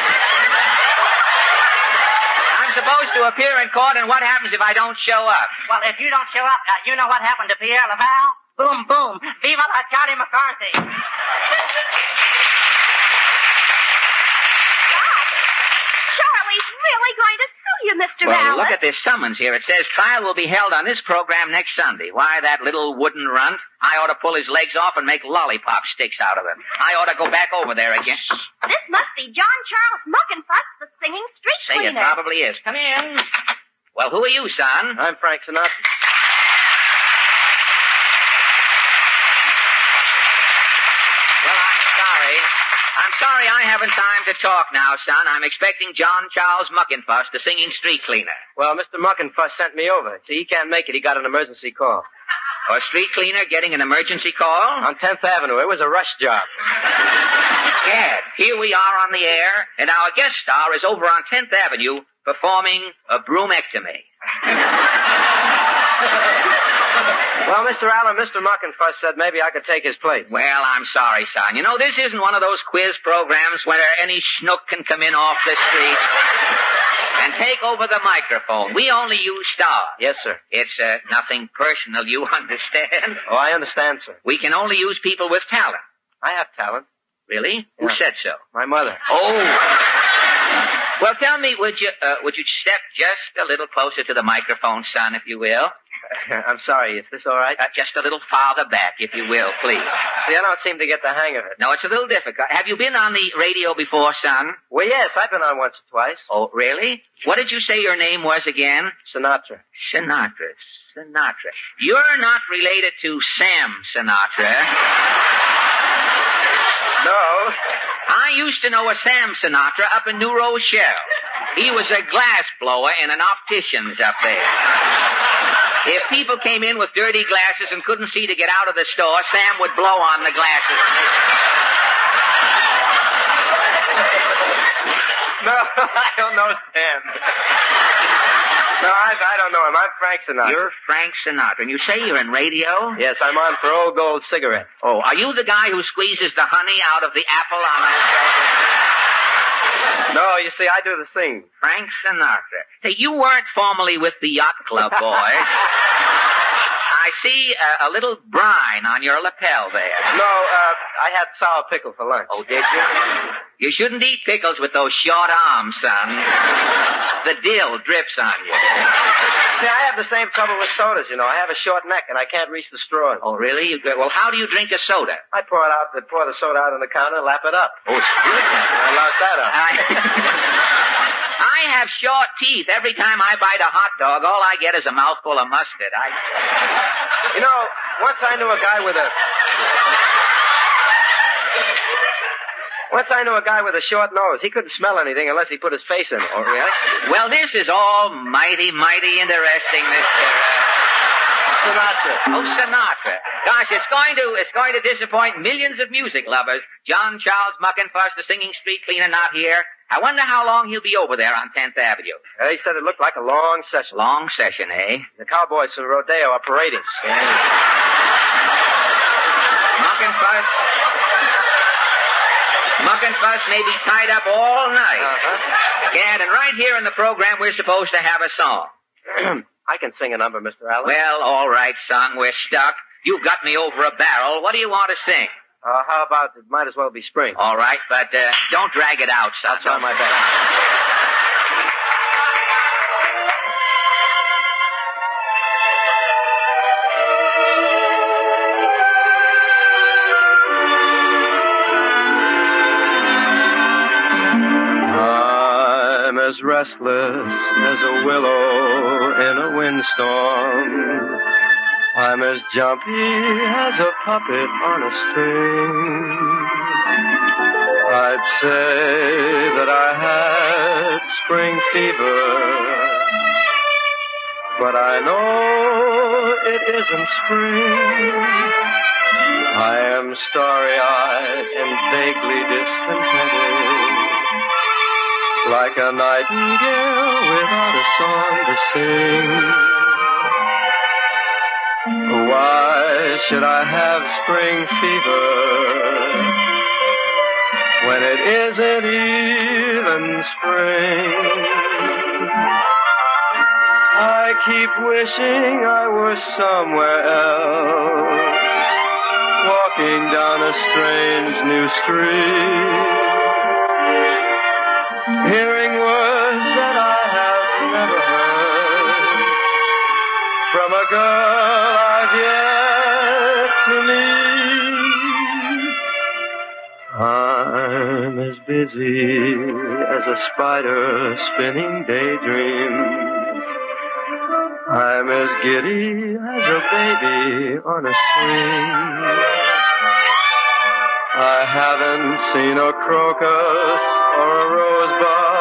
S12: I'm supposed to appear in court, and what happens if I don't show up?
S18: Well, if you don't show up, uh, you know what happened to Pierre Laval? Boom, boom. Viva la Charlie McCarthy.
S17: really going to sue you, Mr.
S12: Well,
S17: Allen.
S12: look at this summons here. It says trial will be held on this program next Sunday. Why, that little wooden runt? I ought to pull his legs off and make lollipop sticks out of him. I ought to go back over there again.
S17: This must be John Charles Muckenfuss, the singing street
S12: Say, it probably is. Come in. Well, who are you, son?
S10: I'm Frank Sinatra.
S12: Well, I'm sorry. I'm sorry I haven't time to talk now, son. I'm expecting John Charles Muckenfuss, the singing street cleaner.
S10: Well, Mr. Muckenfuss sent me over. See, he can't make it. He got an emergency call.
S12: A street cleaner getting an emergency call?
S10: On 10th Avenue. It was a rush job.
S12: Gad, here we are on the air, and our guest star is over on 10th Avenue performing a broomectomy.
S10: Well, Mr. Allen, Mr. Muckenfuss said maybe I could take his place.
S12: Well, I'm sorry, son. You know, this isn't one of those quiz programs where any schnook can come in off the street and take over the microphone. We only use stars.
S10: Yes, sir.
S12: It's uh, nothing personal, you understand?
S10: Oh, I understand, sir.
S12: We can only use people with talent.
S10: I have talent.
S12: Really? Who said so?
S10: My mother.
S12: Oh. Well, tell me, would you uh, would you step just a little closer to the microphone, son, if you will?
S10: I'm sorry. Is this all right?
S12: Uh, just a little farther back, if you will, please.
S10: See, I don't seem to get the hang of it.
S12: No, it's a little difficult. Have you been on the radio before, son?
S10: Well, yes, I've been on once or twice.
S12: Oh, really? What did you say your name was again?
S10: Sinatra.
S12: Sinatra. Sinatra. You're not related to Sam Sinatra.
S10: No.
S12: I used to know a Sam Sinatra up in New Rochelle. He was a glass blower in an optician's up there. If people came in with dirty glasses and couldn't see to get out of the store, Sam would blow on the glasses.
S10: No, I don't know Sam. No, I, I don't know him. I'm Frank Sinatra.
S12: You're Frank Sinatra, and you say you're in radio?
S10: Yes, I'm on for Old Gold Cigarette.
S12: Oh, are you the guy who squeezes the honey out of the apple on that?
S10: No, you see, I do the singing.
S12: Frank Sinatra. Hey, you weren't formerly with the Yacht Club, boys. I see a, a little brine on your lapel there.
S10: No, uh, I had sour pickle for lunch.
S12: Oh, did you? You shouldn't eat pickles with those short arms, son. The dill drips on you.
S10: See, I have the same trouble with sodas, you know. I have a short neck and I can't reach the straws.
S12: Oh, really? You, well, how do you drink a soda?
S10: I pour it out, pour the soda out on the counter, lap it up.
S12: Oh, it's good.
S10: I lost that up.
S12: I, I have short teeth. Every time I bite a hot dog, all I get is a mouthful of mustard. I.
S10: You know, once I knew a guy with a. Once I knew a guy with a short nose. He couldn't smell anything unless he put his face in it.
S12: Oh, really? Well, this is all mighty, mighty interesting, Mr.
S19: Sinatra.
S12: Oh, Sinatra. Gosh, it's going to it's going to disappoint millions of music lovers. John Charles Muckenfuss, the singing street cleaner, not here. I wonder how long he'll be over there on 10th Avenue.
S19: Uh, he said it looked like a long session.
S12: Long session, eh?
S19: The cowboys from the Rodeo are parading.
S12: Muckenfuss. Muckenfuss may be tied up all night.
S19: Uh-huh.
S12: Gad, and right here in the program, we're supposed to have a song.
S19: I can sing a number, Mr. Allen.
S12: Well, all right, son, we're stuck. You've got me over a barrel. What do you want to sing?
S19: Uh, how about it might as well be spring?
S12: All right, but uh, don't drag it out, son.
S19: I'll try my best.
S20: Restless as a willow in a windstorm. I'm as jumpy as a puppet on a string. I'd say that I had spring fever, but I know it isn't spring. I am starry-eyed and vaguely discontented like a nightingale without a song to sing. Why should I have spring fever when it isn't even spring? I keep wishing I were somewhere else, walking down a strange new street girl I've yet to meet. I'm as busy as a spider spinning daydreams. I'm as giddy as a baby on a swing. I haven't seen a crocus or a rosebud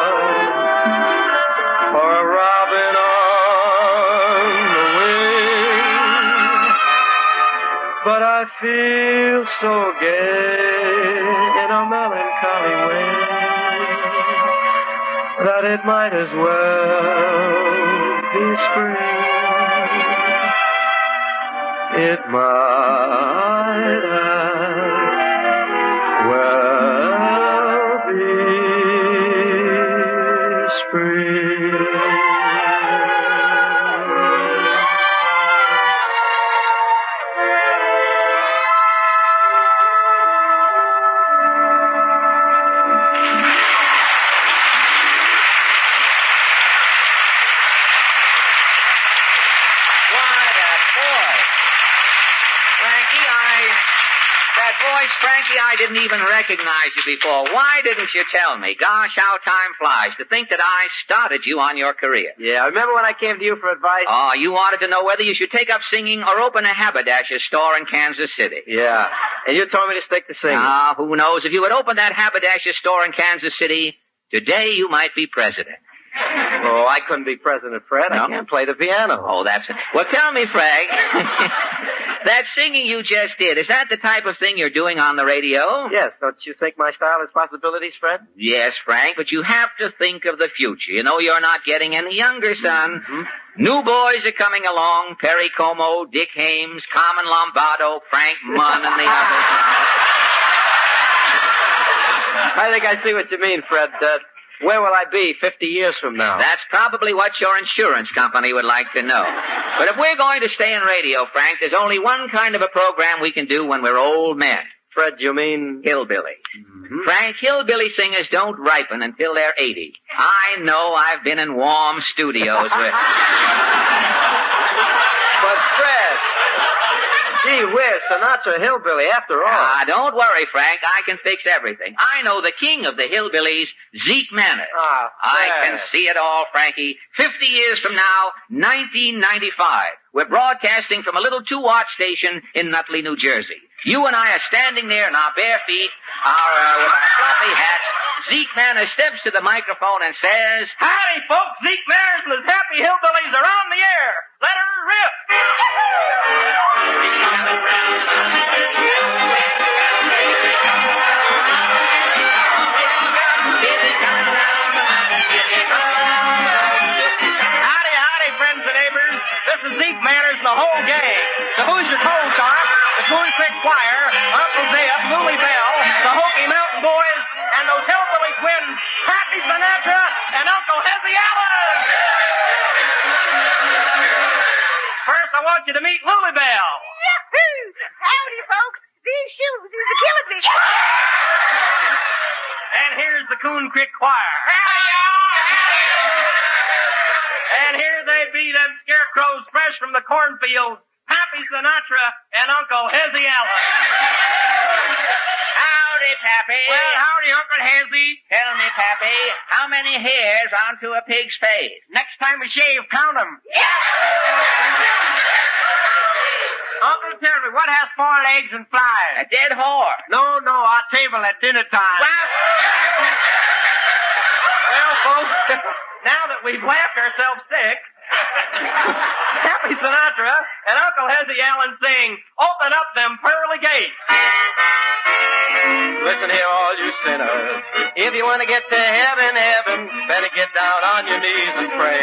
S20: I feel so gay in a melancholy way that it might as well be spring. It might
S12: That voice, Frankie, I didn't even recognize you before. Why didn't you tell me? Gosh, how time flies. To think that I started you on your career.
S19: Yeah, I remember when I came to you for advice?
S12: Oh, you wanted to know whether you should take up singing or open a haberdasher store in Kansas City.
S19: Yeah. And you told me to stick to singing.
S12: Ah, who knows? If you had opened that haberdasher store in Kansas City, today you might be president.
S19: Oh, I couldn't be President Fred. I
S12: No?
S19: can't play the piano.
S12: Oh, that's it. Well, tell me, Frank, that singing you just did, is that the type of thing you're doing on the radio?
S19: Yes, don't you think my style has possibilities, Fred?
S12: Yes, Frank, but you have to think of the future. You know you're not getting any younger, son. New boys are coming along. Perry Como, Dick Haymes, Carmen Lombardo, Frank Munn, and the others.
S19: I think I see what you mean, Fred. Uh, where will I be 50 years from now?
S12: That's probably what your insurance company would like to know. But if we're going to stay in radio, Frank, there's only one kind of a program we can do when we're old men.
S19: Fred, you mean?
S12: Hillbilly. Mm-hmm. Frank, hillbilly singers don't ripen until they're 80. I know I've been in warm studios with...
S19: But Fred, gee whiz, Sinatra Hillbilly after all.
S12: Ah, don't worry, Frank. I can fix everything. I know the king of the hillbillies, Zeke Manners.
S19: Ah,
S12: I can see it all, Frankie. Fifty years from now, 1995. We're broadcasting from a little two-watt station in Nutley, New Jersey. You and I are standing there in our bare feet, our, uh, with our floppy hats. Zeke Manner steps to the microphone and says,
S16: Howdy, folks. Zeke Manner's his Happy Hillbillies are on the air. Let her rip.
S20: Creek Choir, Uncle Zeb, Lily Bell, the Hokie Mountain Boys, and those hillbilly twins, Happy Sinatra and Uncle Hezzy Allen. First, I want you to meet Lily Bell.
S17: Yahoo! Howdy, folks. These shoes is a killing me.
S20: And here's the Coon Creek Choir. And here they be, them scarecrows fresh from the cornfields, Happy Sinatra Uncle Hezzy Allen.
S21: Howdy, Pappy.
S20: Well, howdy, Uncle Hezzy.
S21: Tell me, Pappy, how many hairs onto a pig's face?
S20: Next time we shave, count 'em. Uncle, tell me, what has four legs and flies?
S21: A dead whore.
S20: No, no, our table at dinner time.
S21: Well,
S20: Well, folks, now that we've laughed ourselves sick, Happy Sinatra and Uncle Hezzy Allen sing, Them Pearly Gates.
S12: Listen here, all you sinners. If you want to get to heaven, heaven, better get down on your knees and pray.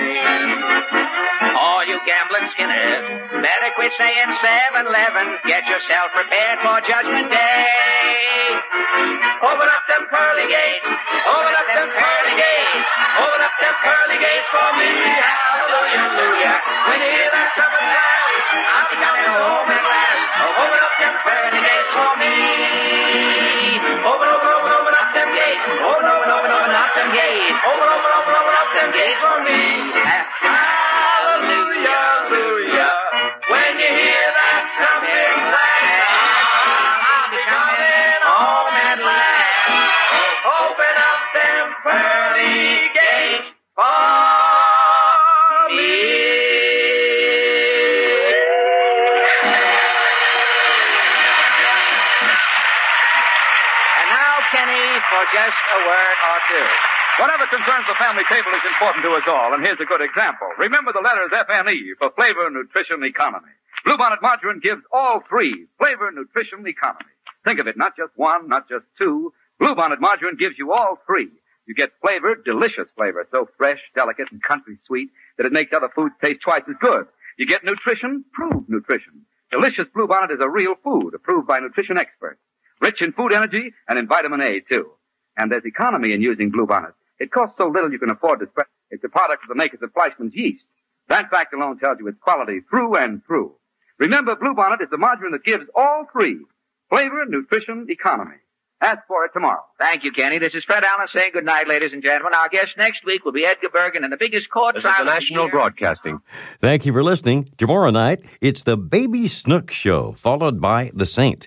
S21: all you gambling skinners, better quit saying 7-Eleven. Get yourself prepared for Judgment Day.
S12: Open up them pearly gates. Open up them pearly gates. Open up them pearly gates for me. Hallelujah, hallelujah. When you hear that trumpet sound, I'll be coming home at last. Open up them pearly gates for me. Open, open, open, open up them gates. Open, open,
S3: concerns the family table is important to us all, and here's a good example. Remember the letters FNE for flavor, nutrition, economy. Bluebonnet margarine gives all three flavor, nutrition, economy. Think of it, not just one, not just two. Bluebonnet margarine gives you all three. You get flavor, delicious flavor, so fresh, delicate, and country sweet that it makes other foods taste twice as good. You get nutrition, proved nutrition. Delicious Bluebonnet is a real food, approved by nutrition experts. Rich in food energy and in vitamin A, too. And there's economy in using Bluebonnet. It costs so little you can afford to spread. It's a product of the makers of Fleischmann's yeast. That fact alone tells you its quality through and through. Remember, Bluebonnet is the margarine that gives all three. Flavor, nutrition, economy. Ask for it tomorrow.
S21: Thank you, Kenny. This is Fred Allen saying good night, ladies and gentlemen. Our guest next week will be Edgar Bergen and the biggest court
S2: This
S21: trial
S2: the
S21: of the
S2: National
S21: year.
S2: Broadcasting. Thank you for listening. Tomorrow night, it's the Baby Snook Show, followed by The Saint.